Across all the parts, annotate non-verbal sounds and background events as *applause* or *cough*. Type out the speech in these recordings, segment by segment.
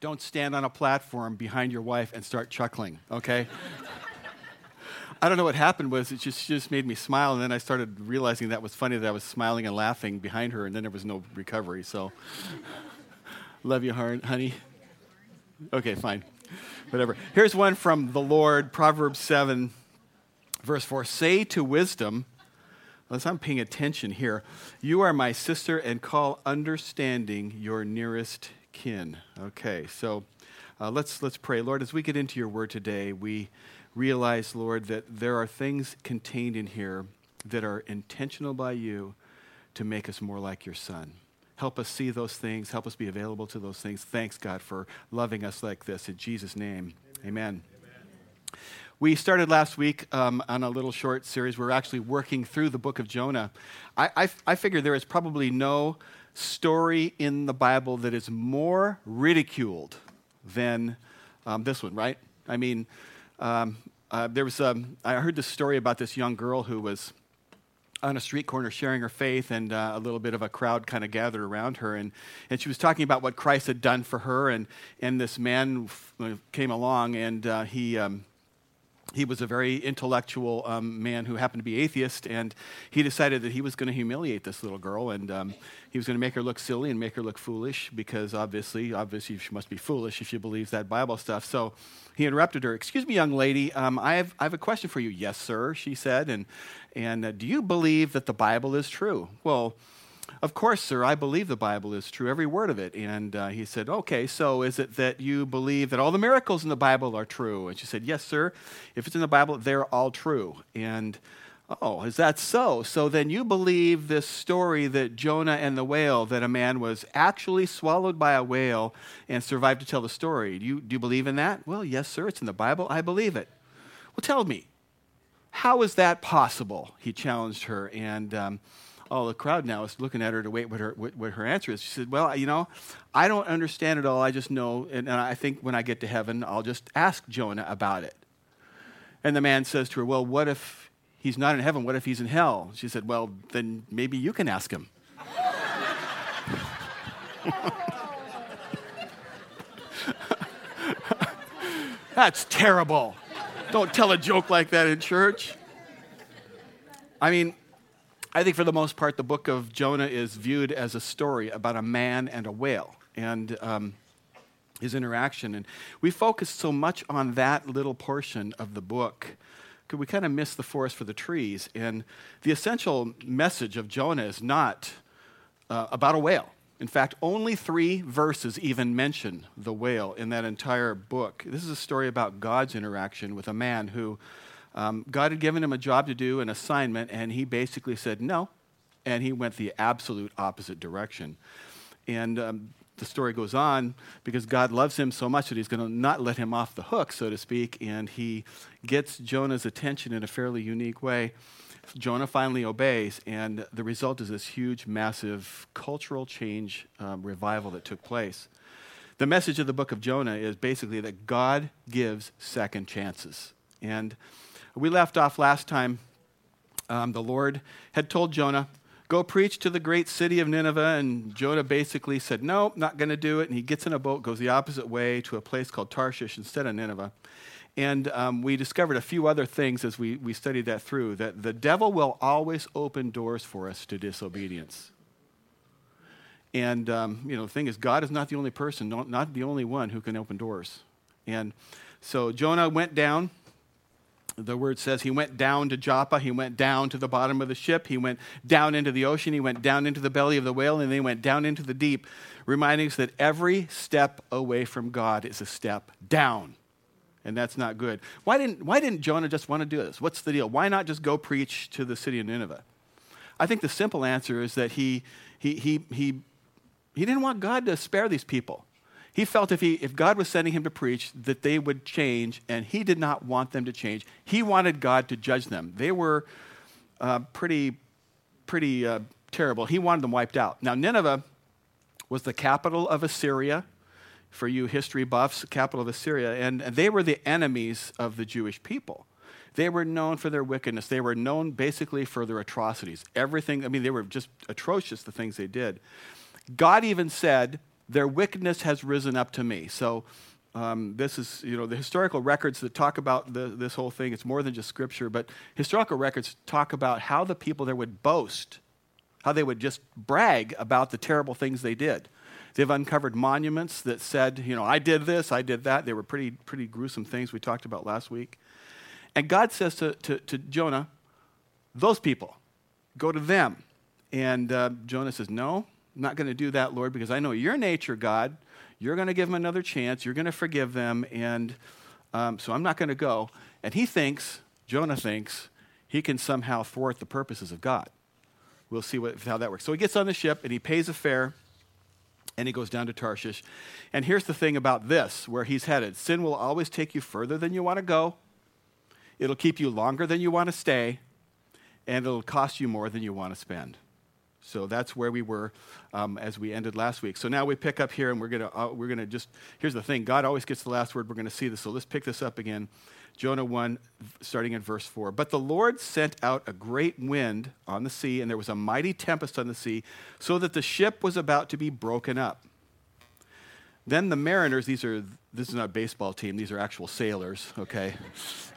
don't stand on a platform behind your wife and start chuckling, okay? *laughs* I don't know what happened was it just, just made me smile, and then I started realizing that was funny that I was smiling and laughing behind her, and then there was no recovery. So, *laughs* love you, honey. Okay, fine. Whatever. Here's one from the Lord, Proverbs 7, verse 4. Say to wisdom, unless I'm paying attention here, you are my sister, and call understanding your nearest kin. Okay, so uh, let's, let's pray. Lord, as we get into your word today, we realize, Lord, that there are things contained in here that are intentional by you to make us more like your son. Help us see those things. Help us be available to those things. Thanks, God, for loving us like this. In Jesus' name, amen. amen. We started last week um, on a little short series. We're actually working through the book of Jonah. I, I, I figure there is probably no story in the Bible that is more ridiculed than um, this one, right? I mean, um, uh, there was um, I heard this story about this young girl who was on a street corner sharing her faith, and uh, a little bit of a crowd kind of gathered around her, and, and she was talking about what Christ had done for her, and, and this man f- uh, came along, and uh, he um, he was a very intellectual um, man who happened to be atheist, and he decided that he was going to humiliate this little girl, and um, he was going to make her look silly and make her look foolish, because obviously, obviously, she must be foolish if she believes that Bible stuff. So he interrupted her. Excuse me, young lady, um, I, have, I have a question for you. Yes, sir, she said, and and uh, do you believe that the Bible is true? Well. Of course, sir, I believe the Bible is true, every word of it. And uh, he said, Okay, so is it that you believe that all the miracles in the Bible are true? And she said, Yes, sir. If it's in the Bible, they're all true. And Oh, is that so? So then you believe this story that Jonah and the whale, that a man was actually swallowed by a whale and survived to tell the story. Do you, do you believe in that? Well, yes, sir. It's in the Bible. I believe it. Well, tell me, how is that possible? He challenged her. And um, all the crowd now is looking at her to wait what her, what, what her answer is. She said, Well, you know, I don't understand it all. I just know, and, and I think when I get to heaven, I'll just ask Jonah about it. And the man says to her, Well, what if he's not in heaven? What if he's in hell? She said, Well, then maybe you can ask him. *laughs* That's terrible. Don't tell a joke like that in church. I mean, I think for the most part, the book of Jonah is viewed as a story about a man and a whale and um, his interaction. And we focus so much on that little portion of the book. We kind of miss the forest for the trees? And the essential message of Jonah is not uh, about a whale. In fact, only three verses even mention the whale in that entire book. This is a story about God's interaction with a man who um, God had given him a job to do, an assignment, and he basically said no, and he went the absolute opposite direction. And um, the story goes on because God loves him so much that he's going to not let him off the hook, so to speak, and he gets Jonah's attention in a fairly unique way. Jonah finally obeys, and the result is this huge, massive cultural change um, revival that took place. The message of the book of Jonah is basically that God gives second chances. And we left off last time. Um, the Lord had told Jonah, Go preach to the great city of Nineveh. And Jonah basically said, No, not going to do it. And he gets in a boat, goes the opposite way to a place called Tarshish instead of Nineveh. And um, we discovered a few other things as we, we studied that through that the devil will always open doors for us to disobedience. And, um, you know, the thing is, God is not the only person, not the only one who can open doors. And so Jonah went down the word says he went down to Joppa, he went down to the bottom of the ship, he went down into the ocean, he went down into the belly of the whale, and then he went down into the deep, reminding us that every step away from God is a step down. And that's not good. Why didn't, why didn't Jonah just want to do this? What's the deal? Why not just go preach to the city of Nineveh? I think the simple answer is that he, he, he, he, he didn't want God to spare these people. He felt if, he, if God was sending him to preach, that they would change, and he did not want them to change. He wanted God to judge them. They were uh, pretty, pretty uh, terrible. He wanted them wiped out. Now, Nineveh was the capital of Assyria. For you history buffs, capital of Assyria, and they were the enemies of the Jewish people. They were known for their wickedness. They were known basically for their atrocities. Everything, I mean, they were just atrocious, the things they did. God even said their wickedness has risen up to me. So, um, this is, you know, the historical records that talk about the, this whole thing. It's more than just scripture, but historical records talk about how the people there would boast, how they would just brag about the terrible things they did. They've uncovered monuments that said, you know, I did this, I did that. They were pretty, pretty gruesome things we talked about last week. And God says to, to, to Jonah, those people, go to them. And uh, Jonah says, No, I'm not going to do that, Lord, because I know your nature, God. You're going to give them another chance. You're going to forgive them. And um, so I'm not going to go. And he thinks, Jonah thinks, he can somehow thwart the purposes of God. We'll see what, how that works. So he gets on the ship and he pays a fare and he goes down to Tarshish. And here's the thing about this where he's headed sin will always take you further than you want to go, it'll keep you longer than you want to stay, and it'll cost you more than you want to spend. So that's where we were um, as we ended last week. So now we pick up here, and we're going to uh, we're to just here's the thing: God always gets the last word. We're going to see this. So let's pick this up again. Jonah 1, starting in verse 4. But the Lord sent out a great wind on the sea, and there was a mighty tempest on the sea, so that the ship was about to be broken up. Then the mariners, these are, this is not a baseball team, these are actual sailors, okay? *laughs*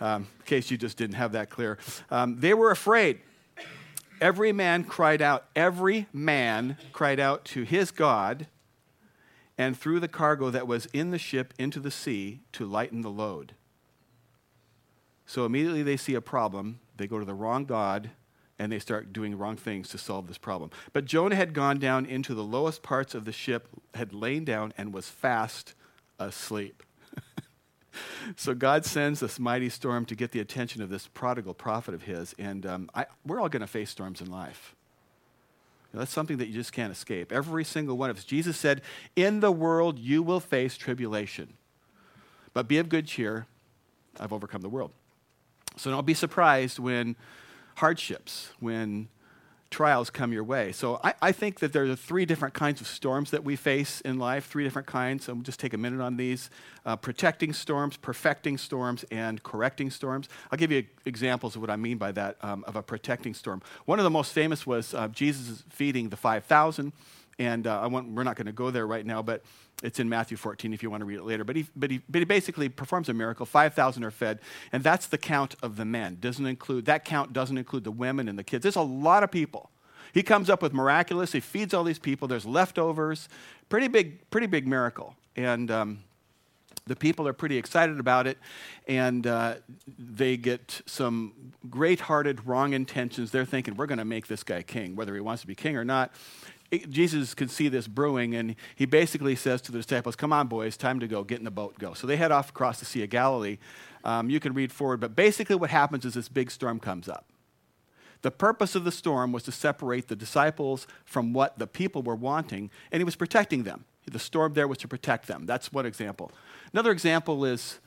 Um, in case you just didn't have that clear. Um, they were afraid every man cried out, every man cried out to his God and threw the cargo that was in the ship into the sea to lighten the load. So immediately they see a problem, they go to the wrong God and they start doing wrong things to solve this problem. But Jonah had gone down into the lowest parts of the ship, had lain down, and was fast asleep. So God sends this mighty storm to get the attention of this prodigal prophet of his. And um, I, we're all going to face storms in life. You know, that's something that you just can't escape. Every single one of us. Jesus said, In the world you will face tribulation. But be of good cheer. I've overcome the world. So don't be surprised when hardships, when trials come your way. So I, I, think that there are three different kinds of storms that we face in life, three different kinds. So we'll just take a minute on these uh, protecting storms, perfecting storms, and correcting storms. I'll give you examples of what I mean by that um, of a protecting storm. One of the most famous was uh, Jesus feeding the 5,000. And uh, want, we're not going to go there right now, but it's in Matthew 14 if you want to read it later. But he, but he, but he basically performs a miracle. 5,000 are fed, and that's the count of the men. Doesn't include, that count doesn't include the women and the kids. There's a lot of people. He comes up with miraculous, he feeds all these people, there's leftovers. Pretty big, pretty big miracle. And um, the people are pretty excited about it, and uh, they get some great hearted, wrong intentions. They're thinking, we're going to make this guy king, whether he wants to be king or not. Jesus could see this brewing, and he basically says to the disciples, Come on, boys, time to go. Get in the boat, go. So they head off across the Sea of Galilee. Um, you can read forward, but basically what happens is this big storm comes up. The purpose of the storm was to separate the disciples from what the people were wanting, and he was protecting them. The storm there was to protect them. That's one example. Another example is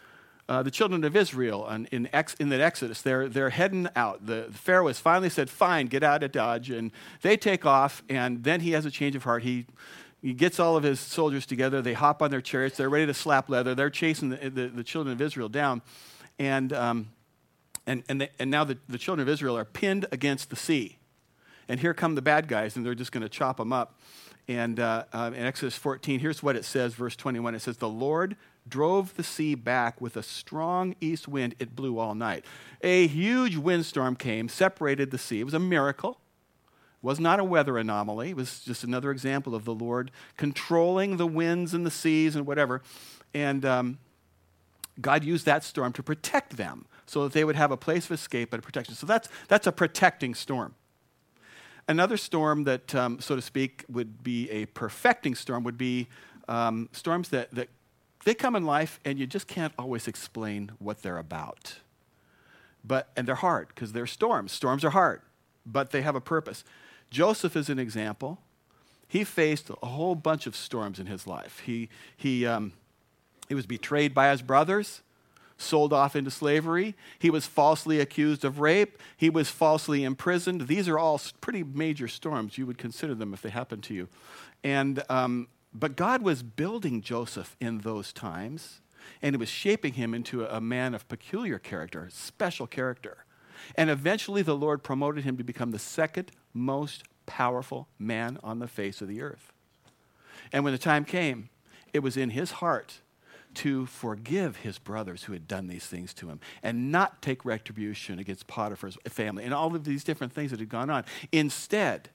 uh, the children of Israel in, in, ex, in the Exodus. They're, they're heading out. The, the, Pharaoh has finally said, Fine, get out of Dodge. And they take off, and then he has a change of heart. He, he gets all of his soldiers together. They hop on their chariots. They're ready to slap leather. They're chasing the, the, the children of Israel down. And, um, and, and, and now the, the children of Israel are pinned against the sea. And here come the bad guys, and they're just going to chop them up. And uh, uh, in Exodus 14, here's what it says, verse 21. It says, The Lord drove the sea back with a strong east wind. It blew all night. A huge windstorm came, separated the sea. It was a miracle. It was not a weather anomaly. It was just another example of the Lord controlling the winds and the seas and whatever. And um, God used that storm to protect them so that they would have a place of escape and protection. So that's, that's a protecting storm. Another storm that, um, so to speak, would be a perfecting storm would be um, storms that, that they come in life and you just can't always explain what they're about. But, and they're hard because they're storms. Storms are hard, but they have a purpose. Joseph is an example. He faced a whole bunch of storms in his life. He, he, um, he was betrayed by his brothers, sold off into slavery. He was falsely accused of rape. He was falsely imprisoned. These are all pretty major storms. You would consider them if they happened to you. And um, but God was building Joseph in those times, and it was shaping him into a man of peculiar character, special character. And eventually, the Lord promoted him to become the second most powerful man on the face of the earth. And when the time came, it was in his heart to forgive his brothers who had done these things to him and not take retribution against Potiphar's family and all of these different things that had gone on. Instead,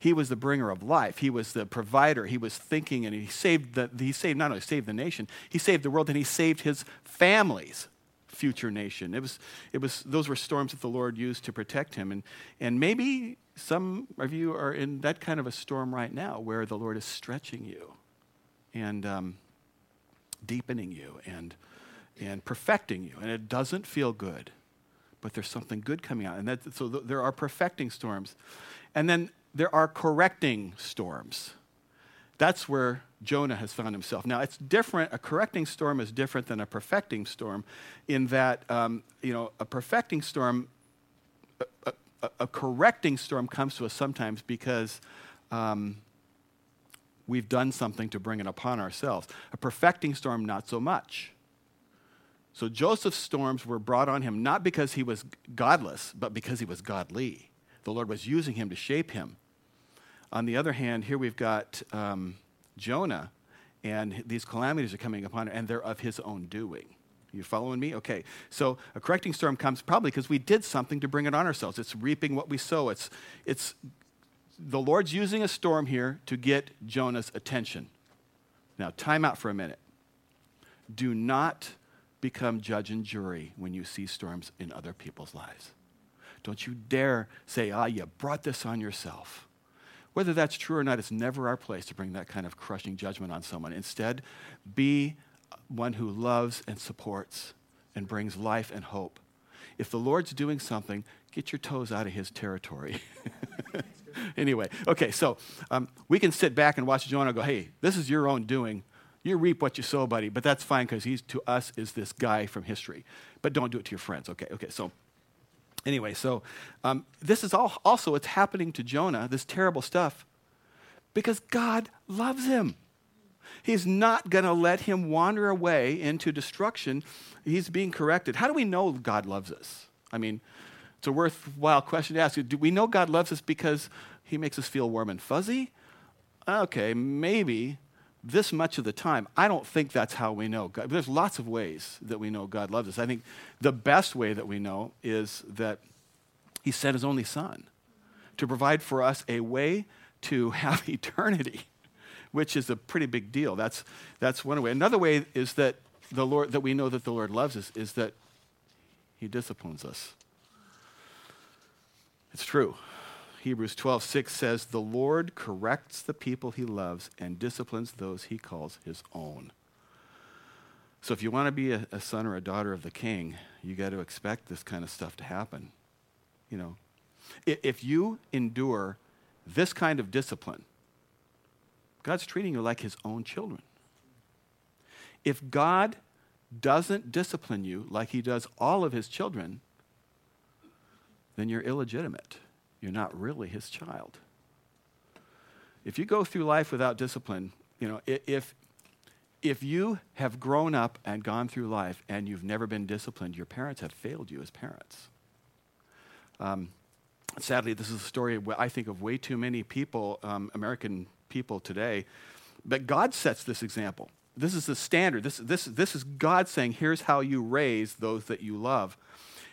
he was the bringer of life. He was the provider. He was thinking and he saved the, he saved not only saved the nation, he saved the world and he saved his family's future nation. It was, it was, those were storms that the Lord used to protect him. And, and maybe some of you are in that kind of a storm right now where the Lord is stretching you and um, deepening you and, and perfecting you. And it doesn't feel good, but there's something good coming out. And that, so th- there are perfecting storms. And then there are correcting storms. That's where Jonah has found himself. Now, it's different. A correcting storm is different than a perfecting storm in that, um, you know, a perfecting storm, a, a, a, correcting storm comes to us sometimes because um, we've done something to bring it upon ourselves. A perfecting storm, not so much. So Joseph's storms were brought on him not because he was godless, but because he was godly. The Lord was using him to shape him. On the other hand, here we've got um, Jonah, and these calamities are coming upon him, and they're of his own doing. You following me? Okay. So a correcting storm comes probably because we did something to bring it on ourselves. It's reaping what we sow. It's, it's the Lord's using a storm here to get Jonah's attention. Now, time out for a minute. Do not become judge and jury when you see storms in other people's lives. Don't you dare say, ah, you brought this on yourself. Whether that's true or not, it's never our place to bring that kind of crushing judgment on someone. Instead, be one who loves and supports and brings life and hope. If the Lord's doing something, get your toes out of his territory. *laughs* anyway, okay, so um, we can sit back and watch Jonah go, hey, this is your own doing. You reap what you sow, buddy, but that's fine because he's to us is this guy from history. But don't do it to your friends, okay? Okay, so anyway, so um, this is all also, it's happening to Jonah, this terrible stuff, because God loves him. He's not going to let him wander away into destruction. He's being corrected. How do we know God loves us? I mean, it's a worthwhile question to ask. Do we know God loves us because he makes us feel warm and fuzzy? Okay, maybe this much of the time. I don't think that's how we know God. There's lots of ways that we know God loves us. I think the best way that we know is that he sent his only son to provide for us a way to *laughs* have eternity, which is a pretty big deal. That's, that's one way. Another way is that the Lord that we know that the Lord loves us is that he disciplines us. It's true. Hebrews 12, 6 says, The Lord corrects the people he loves and disciplines those he calls his own. So if you want to be a, a son or a daughter of the king, you got to expect this kind of stuff to happen. You know, if you endure this kind of discipline, God's treating you like his own children. If God doesn't discipline you like he does all of his children, then you're illegitimate. You're not really his child. If you go through life without discipline, you know, if, if you have grown up and gone through life and you've never been disciplined, your parents have failed you as parents. Um, sadly, this is a story I think of way too many people, um, American people today. But God sets this example. This is the standard. This, this, this is God saying, here's how you raise those that you love.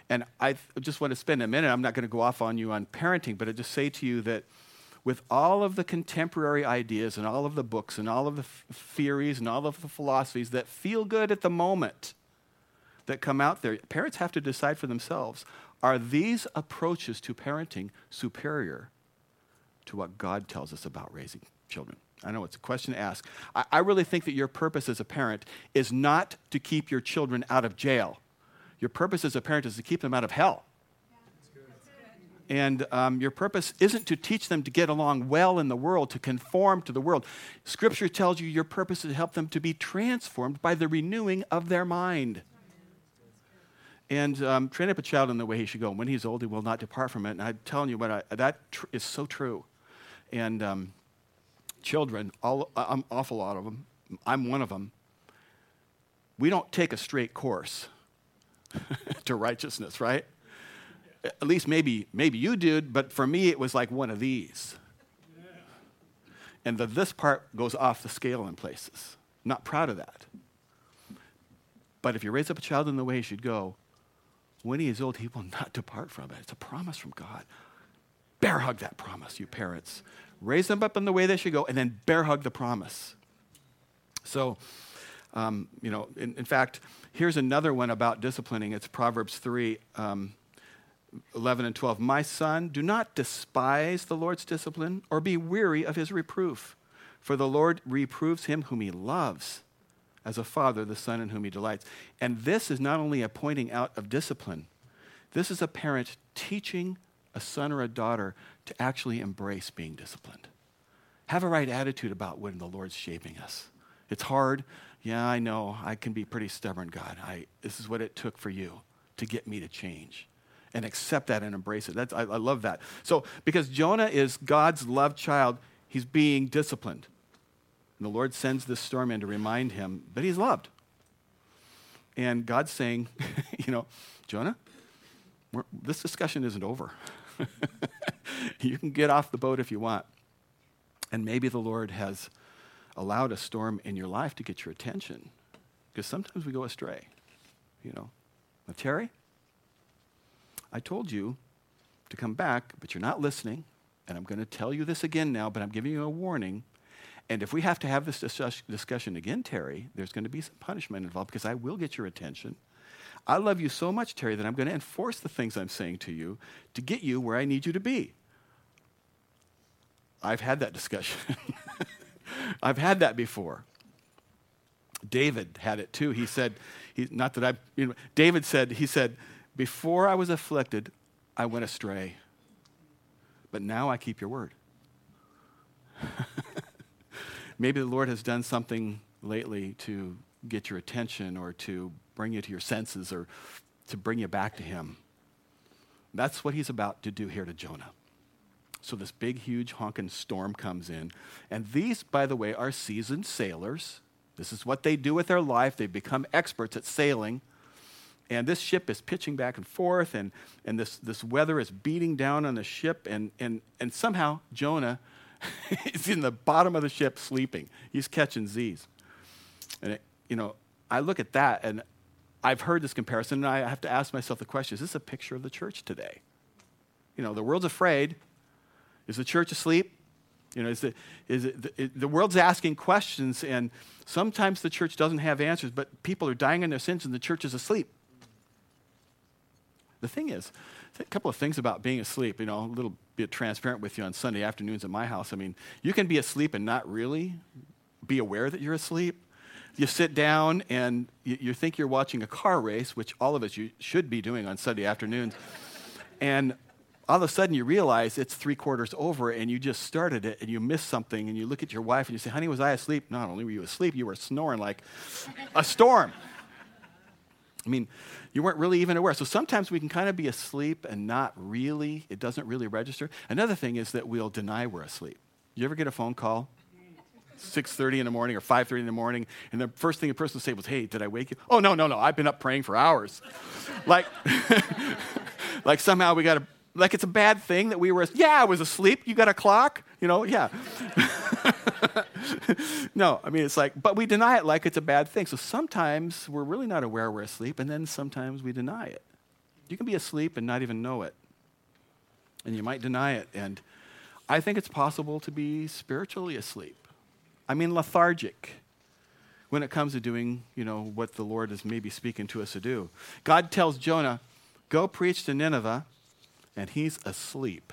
And I just want to spend a minute, I'm not going to go off on you on parenting, but I just say to you that with all of the contemporary ideas and all of the books and all of the f- theories and all of the philosophies that feel good at the moment that come out there, parents have to decide for themselves are these approaches to parenting superior to what God tells us about raising children? I know it's a question to ask. I, I really think that your purpose as a parent is not to keep your children out of jail your purpose as a parent is to keep them out of hell. And um, your purpose isn't to teach them to get along well in the world, to conform to the world. Scripture tells you your purpose is to help them to be transformed by the renewing of their mind. And um, train up a child in the way he should go. And when he's old, he will not depart from it. And I'm telling you what, I, that tr- is so true. And um, children, all, an awful lot of them, I'm one of them, we don't take a straight course *laughs* to righteousness, right? At least maybe maybe you did, but for me it was like one of these. And the this part goes off the scale in places. Not proud of that. But if you raise up a child in the way he should go, when he is old, he will not depart from it. It's a promise from God. Bear hug that promise, you parents. Raise them up in the way they should go, and then bear hug the promise. So, um, you know, in, in, fact, here's another one about disciplining. It's Proverbs 3 um, 11 and 12. My son, do not despise the Lord's discipline or be weary of his reproof, for the Lord reproves him whom he loves as a father the son in whom he delights. And this is not only a pointing out of discipline, this is a parent teaching a son or a daughter to actually embrace being disciplined. Have a right attitude about when the Lord's shaping us. It's hard. Yeah, I know. I can be pretty stubborn, God. I, this is what it took for you to get me to change. And accept that and embrace it. That's, I, I love that. So, because Jonah is God's loved child, he's being disciplined. And the Lord sends this storm in to remind him that he's loved. And God's saying, *laughs* you know, Jonah, this discussion isn't over. *laughs* you can get off the boat if you want. And maybe the Lord has allowed a storm in your life to get your attention. Because sometimes we go astray, you know. Now, Terry, I told you to come back, but you're not listening. And I'm going to tell you this again now, but I'm giving you a warning. And if we have to have this discussion again, Terry, there's going to be some punishment involved because I will get your attention. I love you so much, Terry, that I'm going to enforce the things I'm saying to you to get you where I need you to be. I've had that discussion. *laughs* *laughs* I've had that before. David had it too. He said, he, not that I, you know, David said, he said, before I was afflicted, I went astray. But now I keep your word. *laughs* Maybe the Lord has done something lately to get your attention or to bring you to your senses or to bring you back to Him. That's what He's about to do here to Jonah. So this big, huge, honking storm comes in. And these, by the way, are seasoned sailors. This is what they do with their life. They've become experts at sailing. And this ship is pitching back and forth, and, and this, this weather is beating down on the ship. And, and, and somehow Jonah *laughs* is in the bottom of the ship sleeping. He's catching Z's. And, it, you know, I look at that and I've heard this comparison, and I have to ask myself the question is this a picture of the church today? You know, the world's afraid. Is the church asleep? You know, is, it, is it, the, the world's asking questions, and sometimes the church doesn't have answers, but people are dying in their sins, and the church is asleep. The thing is, a couple of things about being asleep, you know, a little bit transparent with you on Sunday afternoons at my house. I mean, you can be asleep and not really be aware that you're asleep. You sit down and you, you think you're watching a car race, which all of us you should be doing on Sunday afternoons. and all of a sudden you realize it's three quarters over and you just started it and you missed something and you look at your wife and you say, honey, was I asleep? Not only were you asleep, you were snoring like a storm. I mean, you weren't really even aware. So sometimes we can kind of be asleep and not really, it doesn't really register. Another thing is that we'll deny we're asleep. You ever get a phone call? 6.30 in the morning or 5.30 in the morning and the first thing the person will say was hey did i wake you oh no no no i've been up praying for hours like *laughs* like somehow we got to like it's a bad thing that we were yeah i was asleep. You got a clock? You know yeah. *laughs* No i mean it's like but we deny it like it's a bad thing. So sometimes we're really not aware we're asleep and then sometimes we deny it. You can be asleep and not even know it. And you might deny it and i think it's possible to be spiritually asleep. I mean lethargic when it comes to doing you know what the lord is maybe speaking to us to do. God tells jonah go preach to nineveh and he's asleep,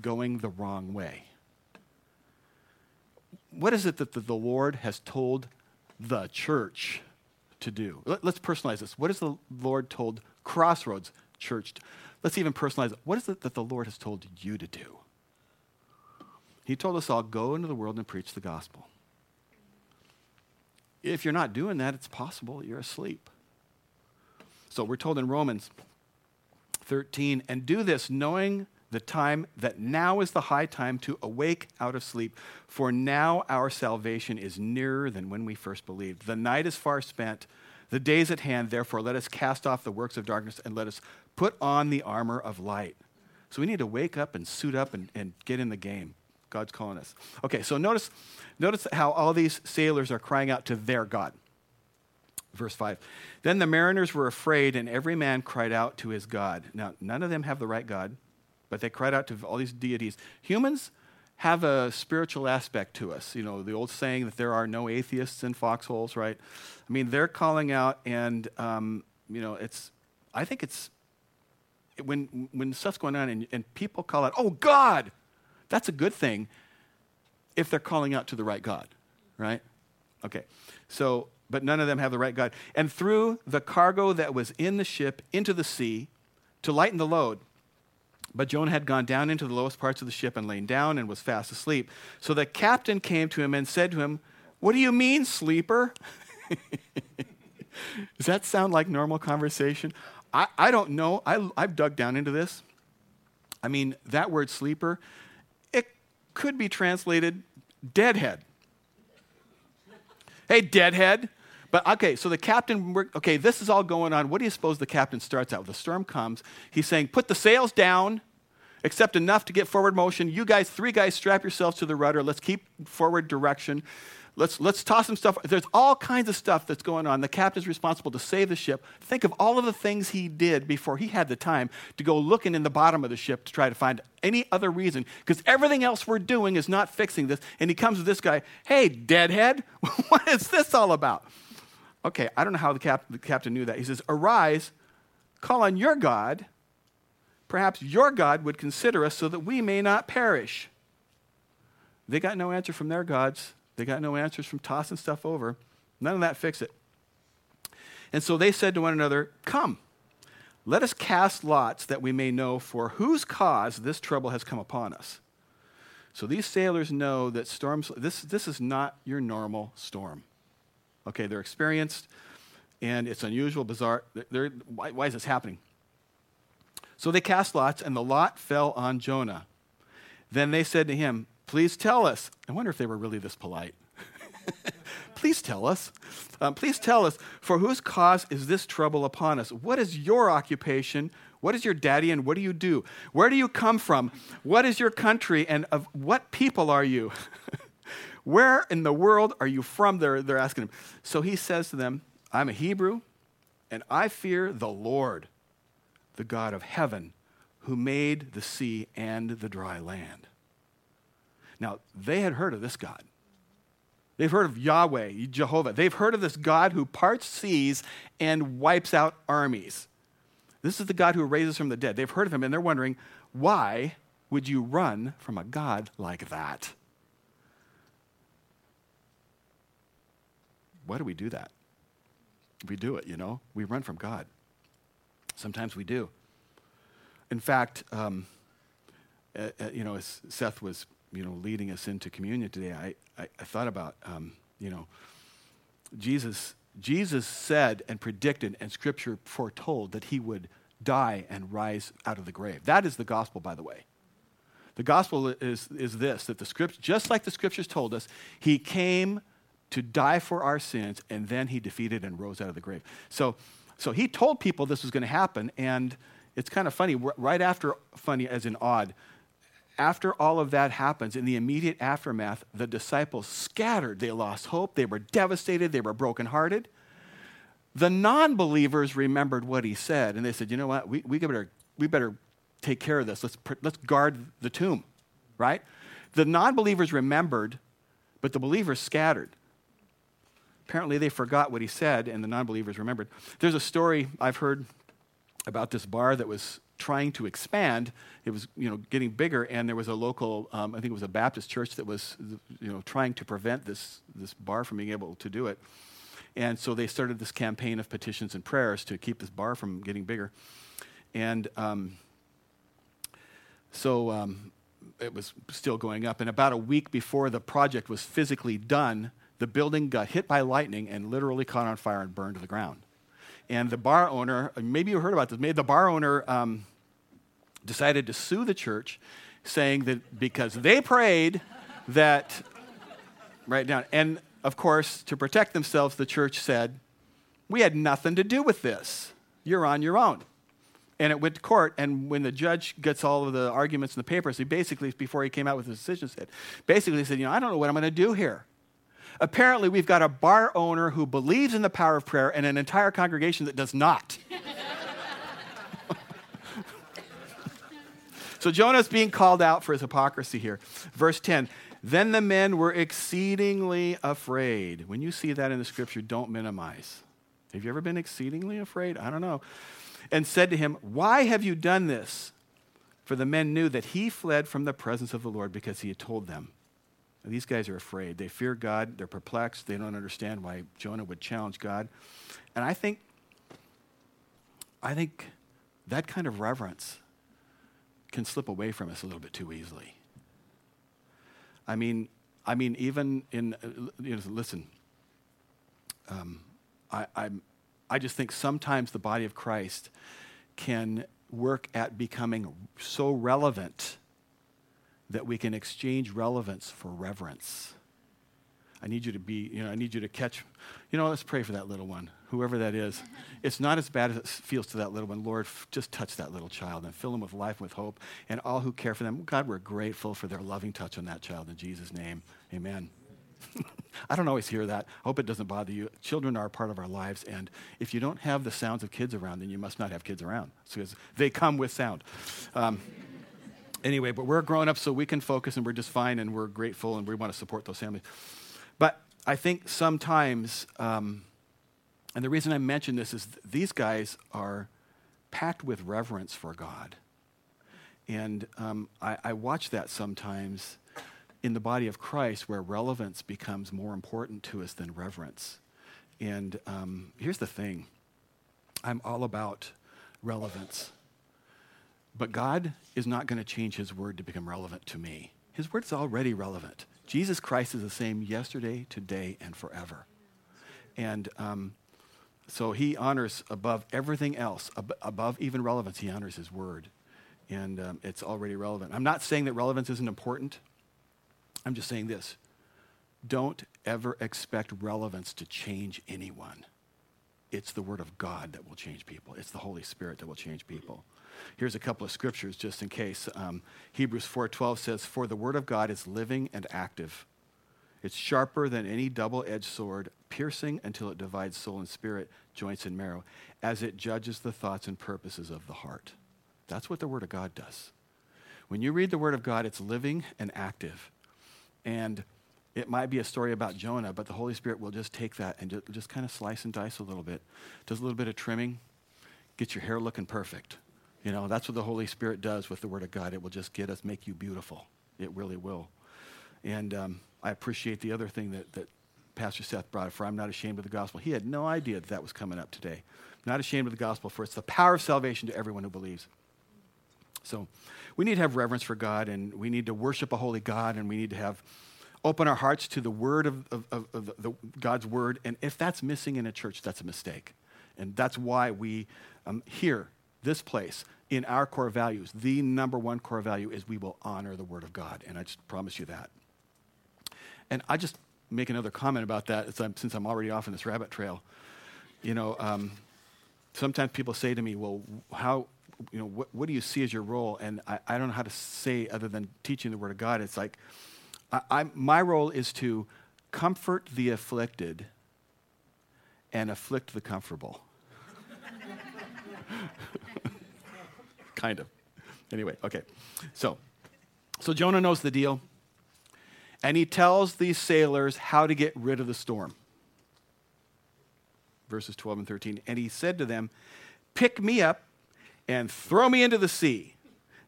going the wrong way. What is it that the Lord has told the church to do? Let's personalize this. What has the Lord told Crossroads Church? Let's even personalize it. What is it that the Lord has told you to do? He told us all go into the world and preach the gospel. If you're not doing that, it's possible you're asleep. So we're told in Romans 13, and do this knowing the time that now is the high time to awake out of sleep, for now our salvation is nearer than when we first believed. The night is far spent, the day is at hand, therefore let us cast off the works of darkness and let us put on the armor of light. So we need to wake up and suit up and, and get in the game. God's calling us. Okay, so notice, notice how all these sailors are crying out to their God. Verse 5. Then the mariners were afraid, and every man cried out to his God. Now, none of them have the right God, but they cried out to all these deities. Humans have a spiritual aspect to us. You know, the old saying that there are no atheists in foxholes, right? I mean, they're calling out, and, um, you know, it's, I think it's, when, when stuff's going on and, and people call out, oh, God, that's a good thing if they're calling out to the right God, right? Okay. So, but none of them have the right God. And threw the cargo that was in the ship into the sea to lighten the load. But Jonah had gone down into the lowest parts of the ship and lain down and was fast asleep. So the captain came to him and said to him, What do you mean, sleeper? *laughs* Does that sound like normal conversation? I, I don't know. I, I've dug down into this. I mean, that word sleeper, it could be translated deadhead. Hey, deadhead. But okay, so the captain, okay, this is all going on. What do you suppose the captain starts out? with? The storm comes. He's saying, put the sails down, except enough to get forward motion. You guys, three guys, strap yourselves to the rudder. Let's keep forward direction. Let's, let's toss some stuff. There's all kinds of stuff that's going on. The captain's responsible to save the ship. Think of all of the things he did before he had the time to go looking in the bottom of the ship to try to find any other reason, because everything else we're doing is not fixing this. And he comes with this guy, hey, deadhead, *laughs* what is this all about? Okay, I don't know how the, cap- the captain knew that. He says, Arise, call on your God. Perhaps your God would consider us so that we may not perish. They got no answer from their gods. They got no answers from tossing stuff over. None of that fix it. And so they said to one another, Come, let us cast lots that we may know for whose cause this trouble has come upon us. So these sailors know that storms, this, this is not your normal storm. Okay, they're experienced, and it's unusual, bizarre. Why, why is this happening? So they cast lots, and the lot fell on Jonah. Then they said to him, Please tell us. I wonder if they were really this polite. *laughs* please tell us. Um, please tell us, for whose cause is this trouble upon us? What is your occupation? What is your daddy and what do you do? Where do you come from? What is your country and of what people are you? *laughs* Where in the world are you from? They're, they're asking him. So he says to them, I'm a Hebrew and I fear the Lord, the God of heaven, who made the sea and the dry land. Now, they had heard of this God. They've heard of Yahweh, Jehovah. They've heard of this God who parts seas and wipes out armies. This is the God who raises from the dead. They've heard of him and they're wondering, why would you run from a God like that? Why do we do that? We do it, you know? We run from God. Sometimes we do. In fact, um, uh, uh, you know, as Seth was you know, leading us into communion today, I, I, I thought about, um, you know, Jesus, Jesus said and predicted and scripture foretold that he would die and rise out of the grave. That is the gospel, by the way. The gospel is, is this that the script, just like the scriptures told us, he came to die for our sins and then he defeated and rose out of the grave. So, so he told people this was going to happen, and it's kind of funny. Right after, funny as in odd, after all of that happens, in the immediate aftermath, the disciples scattered. They lost hope. They were devastated. They were brokenhearted. The non believers remembered what he said, and they said, You know what? We, we, better, we better take care of this. Let's, let's guard the tomb, right? The non believers remembered, but the believers scattered. Apparently, they forgot what he said, and the non believers remembered. There's a story I've heard about this bar that was trying to expand. It was, you know, getting bigger, and there was a local, um, I think it was a Baptist church that was, you know, trying to prevent this, this bar from being able to do it. And so they started this campaign of petitions and prayers to keep this bar from getting bigger. And um, so um, it was still going up. And about a week before the project was physically done, the building got hit by lightning and literally caught on fire and burned to the ground. And the bar owner, maybe you heard about this, maybe the bar owner um, decided to sue the church, saying that because they prayed that, right down. And of course, to protect themselves, the church said, We had nothing to do with this. You're on your own. and it went to court. And when the judge gets all of the arguments in the papers, he basically, before he came out with his decision, said, basically said, you know, I don't know what I'm going to do here. Apparently, we've got a bar owner who believes in the power of prayer and an entire congregation that does not. *laughs* so Jonah's being called out for his hypocrisy here. Verse 10 Then the men were exceedingly afraid. When you see that in the scripture, don't minimize. Have you ever been exceedingly afraid? I don't know. And said to him, Why have you done this? For the men knew that he fled from the presence of the Lord because he had told them. These guys are afraid. They fear God. They're perplexed. They don't understand why Jonah would challenge God. And I think, I think that kind of reverence can slip away from us a little bit too easily. I mean, I mean, even in, you know, listen, um, I, I'm, I just think sometimes the body of Christ can work at becoming so relevant that we can exchange relevance for reverence. I need you to be, you know, I need you to catch, you know, let's pray for that little one, whoever that is. *laughs* It's not as bad as it feels to that little one. Lord, f- just touch that little child and fill them with life and with hope. And all who care for them, God, we're grateful for their loving touch on that child in Jesus' name. Amen. *laughs* I don't always hear that. I hope it doesn't bother you. Children are a part of our lives, and if you don't have the sounds of kids around, then you must not have kids around because they come with sound. Um, anyway, but we're growing up so we can focus and we're just fine and we're grateful and we want to support those families. But I think sometimes, um, and the reason I mention this is th- these guys are packed with reverence for God. And um, I, I watch that sometimes in the body of Christ where relevance becomes more important to us than reverence. And um, here's the thing I'm all about relevance. But God is not going to change His word to become relevant to me. His word is already relevant. Jesus Christ is the same yesterday, today, and forever. And um, so He honors above everything else, ab- above even relevance, He honors His word. And um, it's already relevant. I'm not saying that relevance isn't important. I'm just saying this don't ever expect relevance to change anyone. It's the Word of God that will change people, it's the Holy Spirit that will change people. Here's a couple of scriptures just in case. Um, Hebrews 4:12 says, "For the word of God is living and active. It's sharper than any double-edged sword, piercing until it divides soul and spirit, joints and marrow, as it judges the thoughts and purposes of the heart." That's what the word of God does. When you read the word of God, it's living and active. And it might be a story about Jonah, but the Holy Spirit will just take that and just, just kind of slice and dice a little bit. Does a little bit of trimming, get your hair looking perfect. You know, that's what the Holy Spirit does with the Word of God. It will just get us, make you beautiful. It really will. And um, I appreciate the other thing that, that Pastor Seth brought, for I'm not ashamed of the gospel. He had no idea that that was coming up today. Not ashamed of the gospel, for it's the power of salvation to everyone who believes. So we need to have reverence for God, and we need to worship a holy God, and we need to have open our hearts to the word of, of, of, of the, God's word. And if that's missing in a church, that's a mistake. And that's why we um, here, this place, in our core values, the number one core value is we will honor the word of God. And I just promise you that. And I just make another comment about that since I'm already off in this rabbit trail. You know, um, sometimes people say to me, well, how, you know, what, what do you see as your role? And I, I don't know how to say other than teaching the word of God. It's like, I, I, my role is to comfort the afflicted and afflict the comfortable. *laughs* kind of. Anyway, okay. So, so Jonah knows the deal, and he tells these sailors how to get rid of the storm. Verses 12 and 13. And he said to them, Pick me up and throw me into the sea.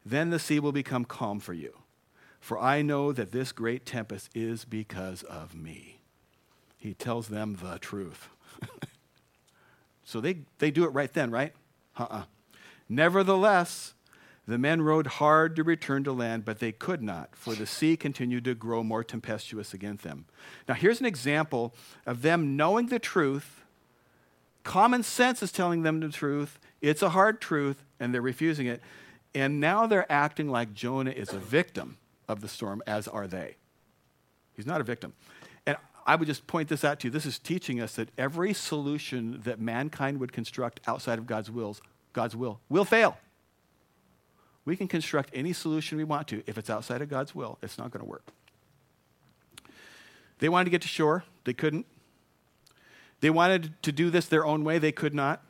Then the sea will become calm for you. For I know that this great tempest is because of me. He tells them the truth. *laughs* so they, they do it right then, right? Uh uh-uh. uh Nevertheless, the men rowed hard to return to land, but they could not, for the sea continued to grow more tempestuous against them. Now, here's an example of them knowing the truth. Common sense is telling them the truth. It's a hard truth, and they're refusing it. And now they're acting like Jonah is a victim of the storm, as are they. He's not a victim. I would just point this out to you. This is teaching us that every solution that mankind would construct outside of God's wills God's will. We'll fail. We can construct any solution we want to. If it's outside of God's will, it's not going to work. They wanted to get to shore, they couldn't. They wanted to do this their own way, they could not.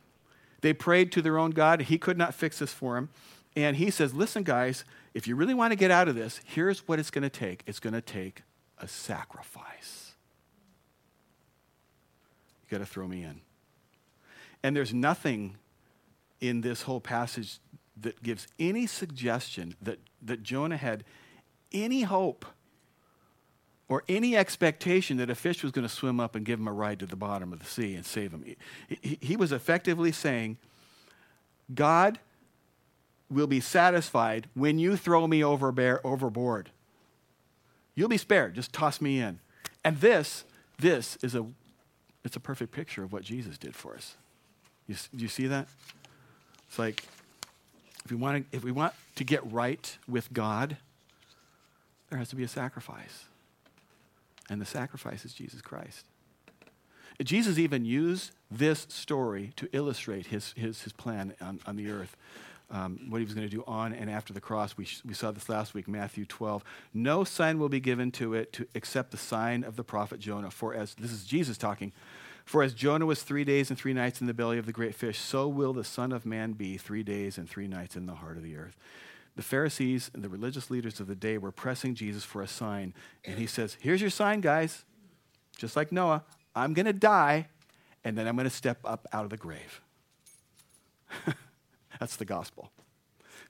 They prayed to their own God, he could not fix this for them. And he says, Listen, guys, if you really want to get out of this, here's what it's going to take it's going to take a sacrifice. Got to throw me in. And there's nothing in this whole passage that gives any suggestion that, that Jonah had any hope or any expectation that a fish was going to swim up and give him a ride to the bottom of the sea and save him. He, he, he was effectively saying, God will be satisfied when you throw me over bear, overboard. You'll be spared. Just toss me in. And this, this is a, it's a perfect picture of what Jesus did for us. You, do you see that? It's like if we, want to, if we want to get right with God, there has to be a sacrifice. And the sacrifice is Jesus Christ. Jesus even used this story to illustrate his, his, his plan on, on the earth um, what he was going to do on and after the cross. We, sh- we saw this last week, Matthew 12. No sign will be given to it to, except the sign of the prophet Jonah. For as, this is Jesus talking, for as Jonah was three days and three nights in the belly of the great fish, so will the Son of Man be three days and three nights in the heart of the earth. The Pharisees and the religious leaders of the day were pressing Jesus for a sign. And he says, Here's your sign, guys. Just like Noah, I'm going to die, and then I'm going to step up out of the grave. *laughs* That's the gospel.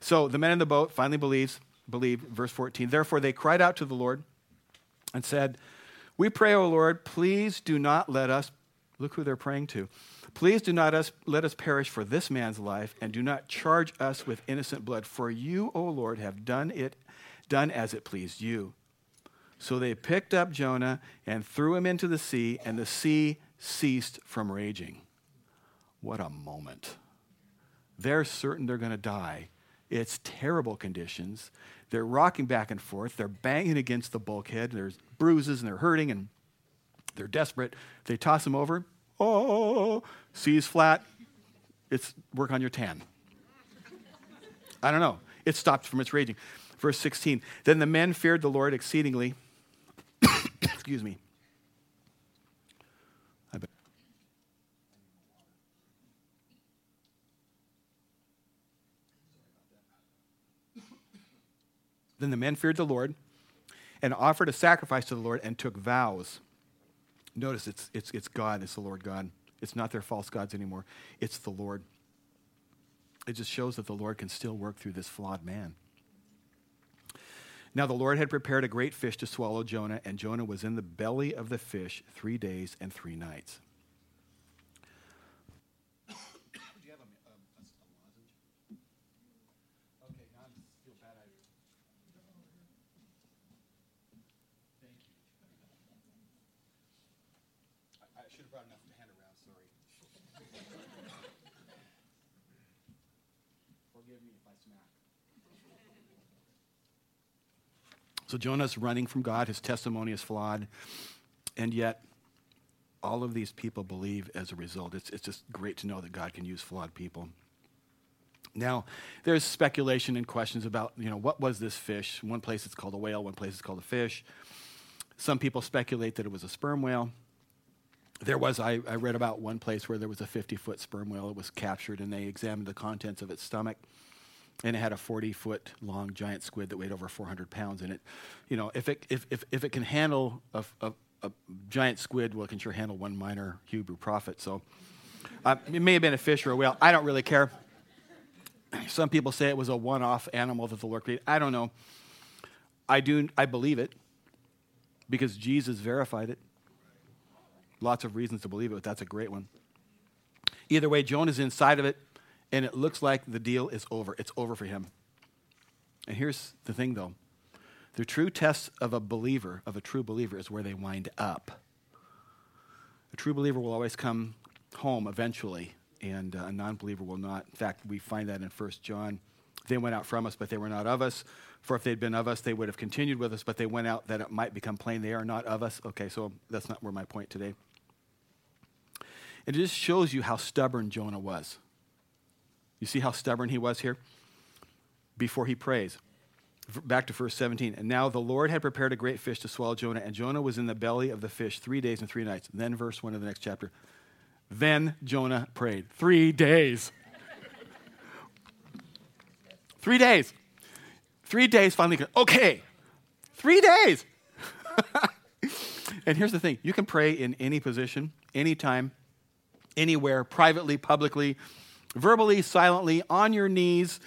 So the men in the boat finally believes, believed, verse 14. Therefore they cried out to the Lord and said, We pray, O Lord, please do not let us, look who they're praying to, please do not us, let us perish for this man's life, and do not charge us with innocent blood. For you, O Lord, have done it, done as it pleased you. So they picked up Jonah and threw him into the sea, and the sea ceased from raging. What a moment. They're certain they're going to die. It's terrible conditions. They're rocking back and forth. They're banging against the bulkhead. There's bruises and they're hurting and they're desperate. They toss them over. Oh, seas flat. It's work on your tan. I don't know. It stopped from its raging. Verse 16. Then the men feared the Lord exceedingly. *coughs* Excuse me. Then the men feared the Lord and offered a sacrifice to the Lord and took vows. Notice it's, it's, it's God, it's the Lord God. It's not their false gods anymore, it's the Lord. It just shows that the Lord can still work through this flawed man. Now the Lord had prepared a great fish to swallow Jonah, and Jonah was in the belly of the fish three days and three nights. So Jonah's running from God. His testimony is flawed. And yet, all of these people believe as a result. It's, it's just great to know that God can use flawed people. Now, there's speculation and questions about, you know, what was this fish? One place it's called a whale, one place it's called a fish. Some people speculate that it was a sperm whale. There was, I, I read about one place where there was a 50 foot sperm whale. that was captured and they examined the contents of its stomach and it had a 40 foot long giant squid that weighed over 400 pounds in it. You know, if it, if, if, if it can handle a, a, a giant squid, well, it can sure handle one minor Hebrew prophet. So uh, it may have been a fish or a whale. I don't really care. Some people say it was a one off animal that the Lord created. I don't know. I do. I believe it because Jesus verified it. Lots of reasons to believe it, but that's a great one. Either way, Jonah's inside of it and it looks like the deal is over. It's over for him. And here's the thing, though the true test of a believer, of a true believer, is where they wind up. A true believer will always come home eventually, and uh, a non believer will not. In fact, we find that in 1 John. They went out from us, but they were not of us. For if they'd been of us, they would have continued with us, but they went out that it might become plain they are not of us. Okay, so that's not where my point today. It just shows you how stubborn Jonah was. You see how stubborn he was here? Before he prays. Back to verse 17. And now the Lord had prepared a great fish to swallow Jonah, and Jonah was in the belly of the fish three days and three nights. And then, verse 1 of the next chapter. Then Jonah prayed. Three days. three days. Three days finally. Okay. Three days. *laughs* and here's the thing you can pray in any position, anytime, anywhere, privately, publicly, verbally, silently, on your knees,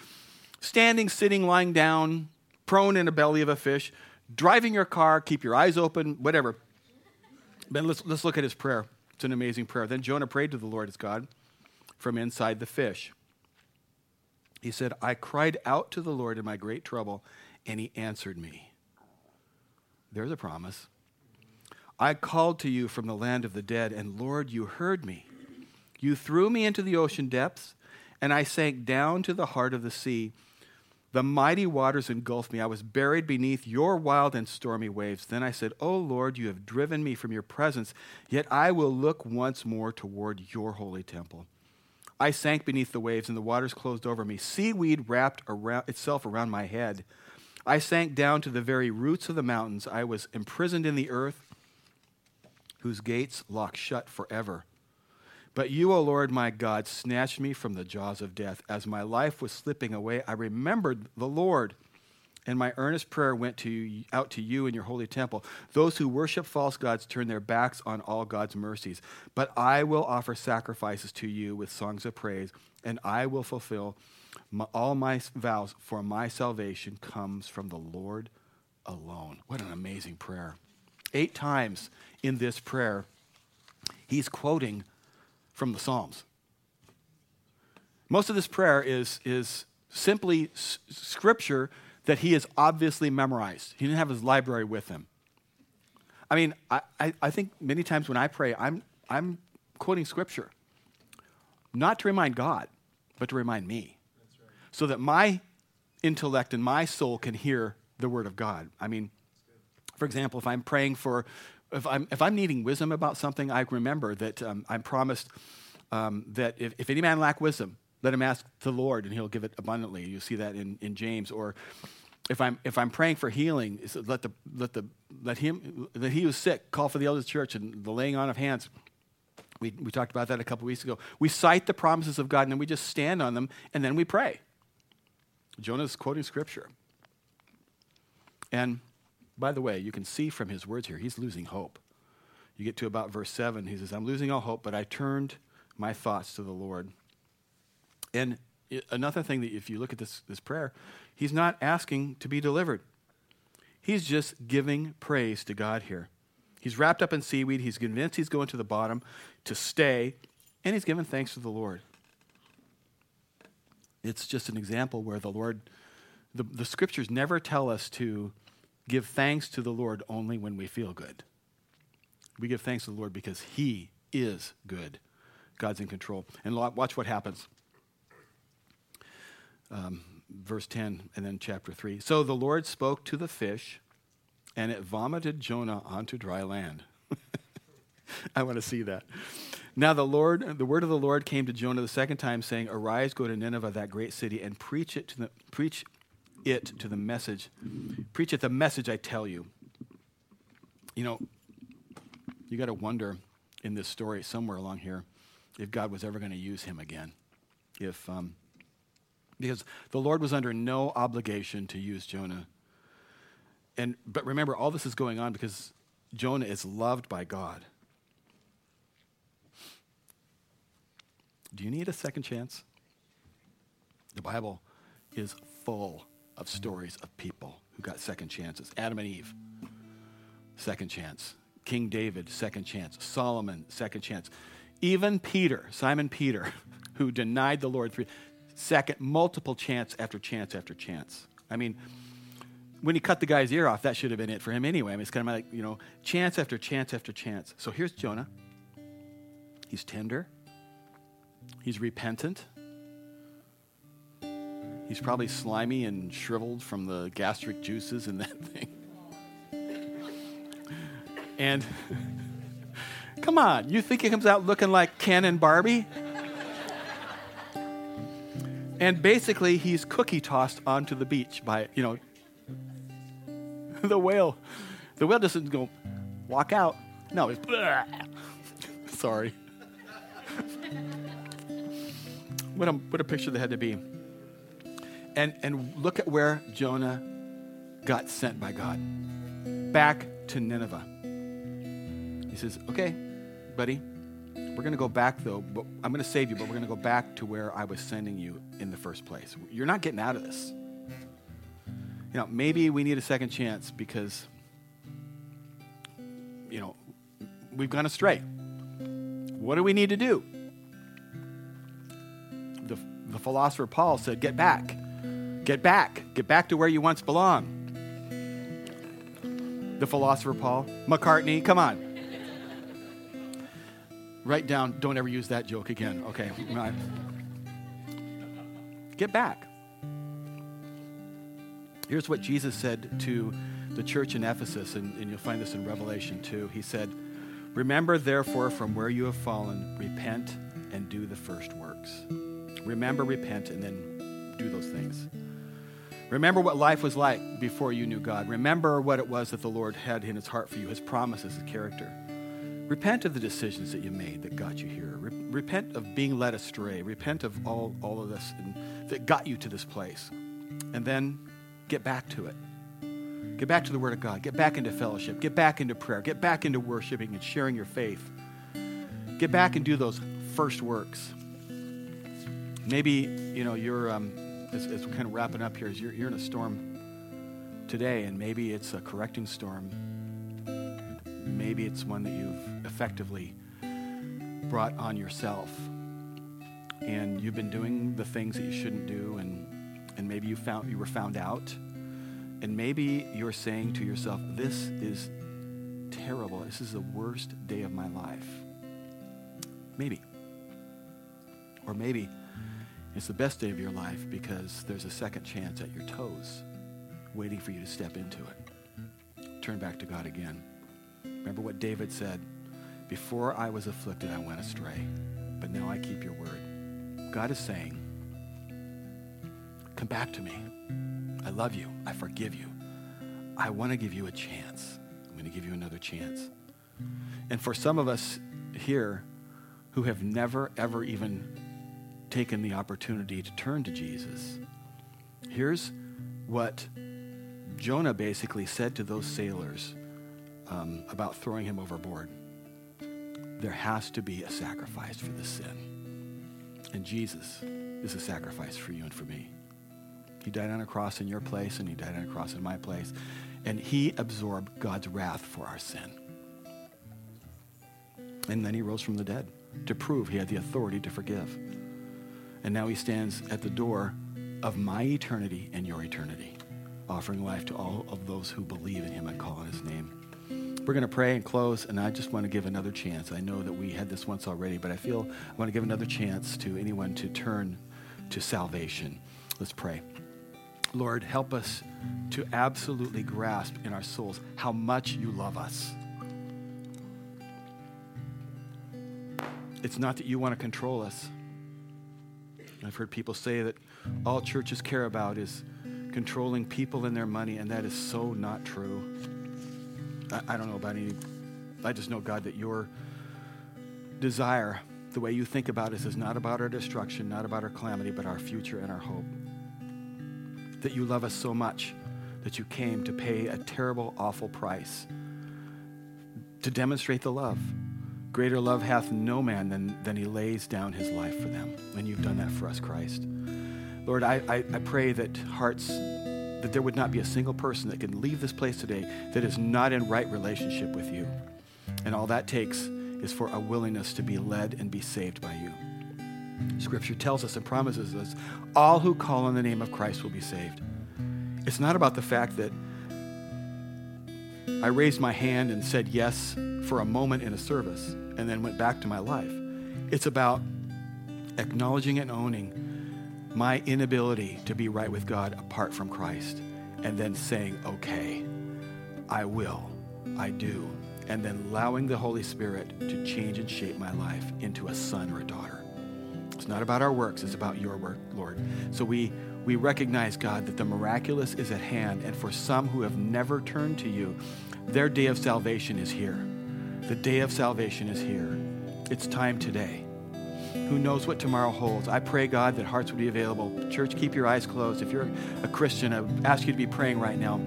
standing, sitting, lying down, prone in the belly of a fish, driving your car, keep your eyes open, whatever. Then let's, let's look at his prayer. It's an amazing prayer. Then Jonah prayed to the Lord his God from inside the fish. He said, I cried out to the Lord in my great trouble, and he answered me. There's a promise. I called to you from the land of the dead, and Lord, you heard me. You threw me into the ocean depths, and I sank down to the heart of the sea. The mighty waters engulfed me. I was buried beneath your wild and stormy waves. Then I said, Oh Lord, you have driven me from your presence, yet I will look once more toward your holy temple. I sank beneath the waves, and the waters closed over me. Seaweed wrapped around, itself around my head. I sank down to the very roots of the mountains. I was imprisoned in the earth, whose gates locked shut forever. But you, O Lord my God, snatched me from the jaws of death. As my life was slipping away, I remembered the Lord, and my earnest prayer went to you, out to you in your holy temple. Those who worship false gods turn their backs on all God's mercies. But I will offer sacrifices to you with songs of praise, and I will fulfill my, all my vows, for my salvation comes from the Lord alone. What an amazing prayer. Eight times in this prayer, he's quoting from the Psalms. Most of this prayer is, is simply s- scripture that he has obviously memorized. He didn't have his library with him. I mean, I, I, I think many times when I pray, I'm, I'm quoting scripture, not to remind God, but to remind me, right. so that my intellect and my soul can hear the word of God. I mean, for example, if I'm praying for if I'm, if I'm needing wisdom about something, I remember that um, I'm promised um, that if, if any man lack wisdom, let him ask the Lord and he'll give it abundantly. You see that in, in James. Or if I'm, if I'm praying for healing, let, the, let, the, let him, that he who's sick, call for the elders church and the laying on of hands. We, we talked about that a couple weeks ago. We cite the promises of God and then we just stand on them and then we pray. Jonah's quoting scripture. And by the way, you can see from his words here, he's losing hope. You get to about verse 7, he says, I'm losing all hope, but I turned my thoughts to the Lord. And another thing that if you look at this, this prayer, he's not asking to be delivered. He's just giving praise to God here. He's wrapped up in seaweed. He's convinced he's going to the bottom to stay, and he's giving thanks to the Lord. It's just an example where the Lord, the, the scriptures never tell us to give thanks to the Lord only when we feel good. We give thanks to the Lord because He is good. God's in control. And watch what happens. Um, verse 10 and then chapter 3. So the Lord spoke to the fish, and it vomited Jonah onto dry land. *laughs* I want to see that. Now the Lord, the word of the Lord came to Jonah the second time, saying, "Arise, go to Nineveh, that great city, and preach it to the preach it to the message. Preach it the message I tell you. You know, you got to wonder in this story somewhere along here if God was ever going to use him again. If um, because the Lord was under no obligation to use Jonah. And but remember, all this is going on because Jonah is loved by God. Do you need a second chance? The Bible is full of stories of people who got second chances. Adam and Eve, second chance. King David, second chance. Solomon, second chance. Even Peter, Simon Peter, *laughs* who denied the Lord three, second, multiple chance after chance after chance. I mean, when he cut the guy's ear off, that should have been it for him anyway. I mean, it's kind of like, you know, chance after chance after chance. So here's Jonah. He's tender. He's repentant. He's probably slimy and shriveled from the gastric juices in that *laughs* thing. And *laughs* come on, you think he comes out looking like Ken and Barbie? And basically, he's cookie tossed onto the beach by, you know, *laughs* the whale. The whale doesn't go walk out. No, it's sorry. what a what a picture they had to be. And and look at where Jonah got sent by God. Back to Nineveh. He says, "Okay, buddy, we're going to go back though, but I'm going to save you, but we're going to go back to where I was sending you in the first place. You're not getting out of this. You know, maybe we need a second chance because you know, we've gone astray. What do we need to do? The, the philosopher Paul said, Get back. Get back. Get back to where you once belonged. The philosopher Paul, McCartney, come on. Write down, don't ever use that joke again. Okay. Get back. Here's what Jesus said to the church in Ephesus, and, and you'll find this in Revelation 2. He said, Remember, therefore, from where you have fallen, repent and do the first works. Remember, repent, and then do those things. Remember what life was like before you knew God. Remember what it was that the Lord had in his heart for you, his promises, his character. Repent of the decisions that you made that got you here. Re- repent of being led astray. Repent of all, all of this that got you to this place. And then get back to it. Get back to the Word of God. Get back into fellowship. Get back into prayer. Get back into worshiping and sharing your faith. Get back and do those first works. Maybe, you know, you're, um, as, as, we're kind of wrapping up here, is you're, you're in a storm today, and maybe it's a correcting storm. Maybe it's one that you've effectively brought on yourself. And you've been doing the things that you shouldn't do, and, and maybe you, found, you were found out and maybe you're saying to yourself, this is terrible. This is the worst day of my life. Maybe. Or maybe it's the best day of your life because there's a second chance at your toes waiting for you to step into it. Turn back to God again. Remember what David said Before I was afflicted, I went astray, but now I keep your word. God is saying, Come back to me. I love you. I forgive you. I want to give you a chance. I'm going to give you another chance. And for some of us here who have never, ever even taken the opportunity to turn to Jesus, here's what Jonah basically said to those sailors um, about throwing him overboard. There has to be a sacrifice for this sin. And Jesus is a sacrifice for you and for me. He died on a cross in your place, and he died on a cross in my place. And he absorbed God's wrath for our sin. And then he rose from the dead to prove he had the authority to forgive. And now he stands at the door of my eternity and your eternity, offering life to all of those who believe in him and call on his name. We're going to pray and close, and I just want to give another chance. I know that we had this once already, but I feel I want to give another chance to anyone to turn to salvation. Let's pray. Lord, help us to absolutely grasp in our souls how much you love us. It's not that you want to control us. I've heard people say that all churches care about is controlling people and their money, and that is so not true. I, I don't know about any, I just know, God, that your desire, the way you think about us, is not about our destruction, not about our calamity, but our future and our hope that you love us so much that you came to pay a terrible, awful price to demonstrate the love. Greater love hath no man than, than he lays down his life for them. And you've done that for us, Christ. Lord, I, I, I pray that hearts, that there would not be a single person that can leave this place today that is not in right relationship with you. And all that takes is for a willingness to be led and be saved by you. Scripture tells us and promises us all who call on the name of Christ will be saved. It's not about the fact that I raised my hand and said yes for a moment in a service and then went back to my life. It's about acknowledging and owning my inability to be right with God apart from Christ and then saying, okay, I will, I do, and then allowing the Holy Spirit to change and shape my life into a son or a daughter. It's not about our works, it's about your work, Lord. So we, we recognize, God, that the miraculous is at hand. And for some who have never turned to you, their day of salvation is here. The day of salvation is here. It's time today. Who knows what tomorrow holds? I pray, God, that hearts would be available. Church, keep your eyes closed. If you're a Christian, I ask you to be praying right now.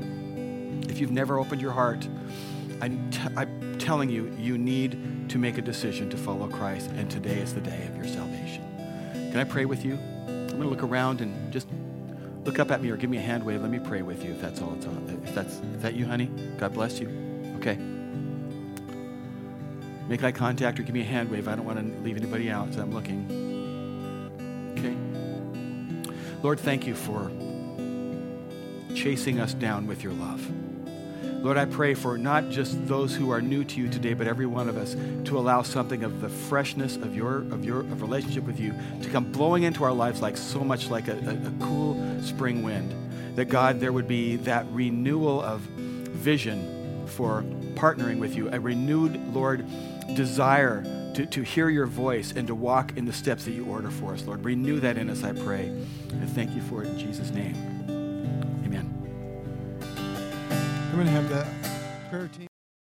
If you've never opened your heart, I'm, t- I'm telling you, you need to make a decision to follow Christ, and today is the day of your salvation. Can I pray with you? I'm going to look around and just look up at me or give me a hand wave. Let me pray with you if that's all it's on. If that's is that you, honey? God bless you. Okay. Make eye contact or give me a hand wave. I don't want to leave anybody out, so I'm looking. Okay. Lord, thank you for chasing us down with your love. Lord, I pray for not just those who are new to you today, but every one of us to allow something of the freshness of your of your of relationship with you to come blowing into our lives like so much like a, a, a cool spring wind. That God, there would be that renewal of vision for partnering with you, a renewed, Lord, desire to, to hear your voice and to walk in the steps that you order for us, Lord. Renew that in us, I pray. And thank you for it in Jesus' name. Going to have the prayer team.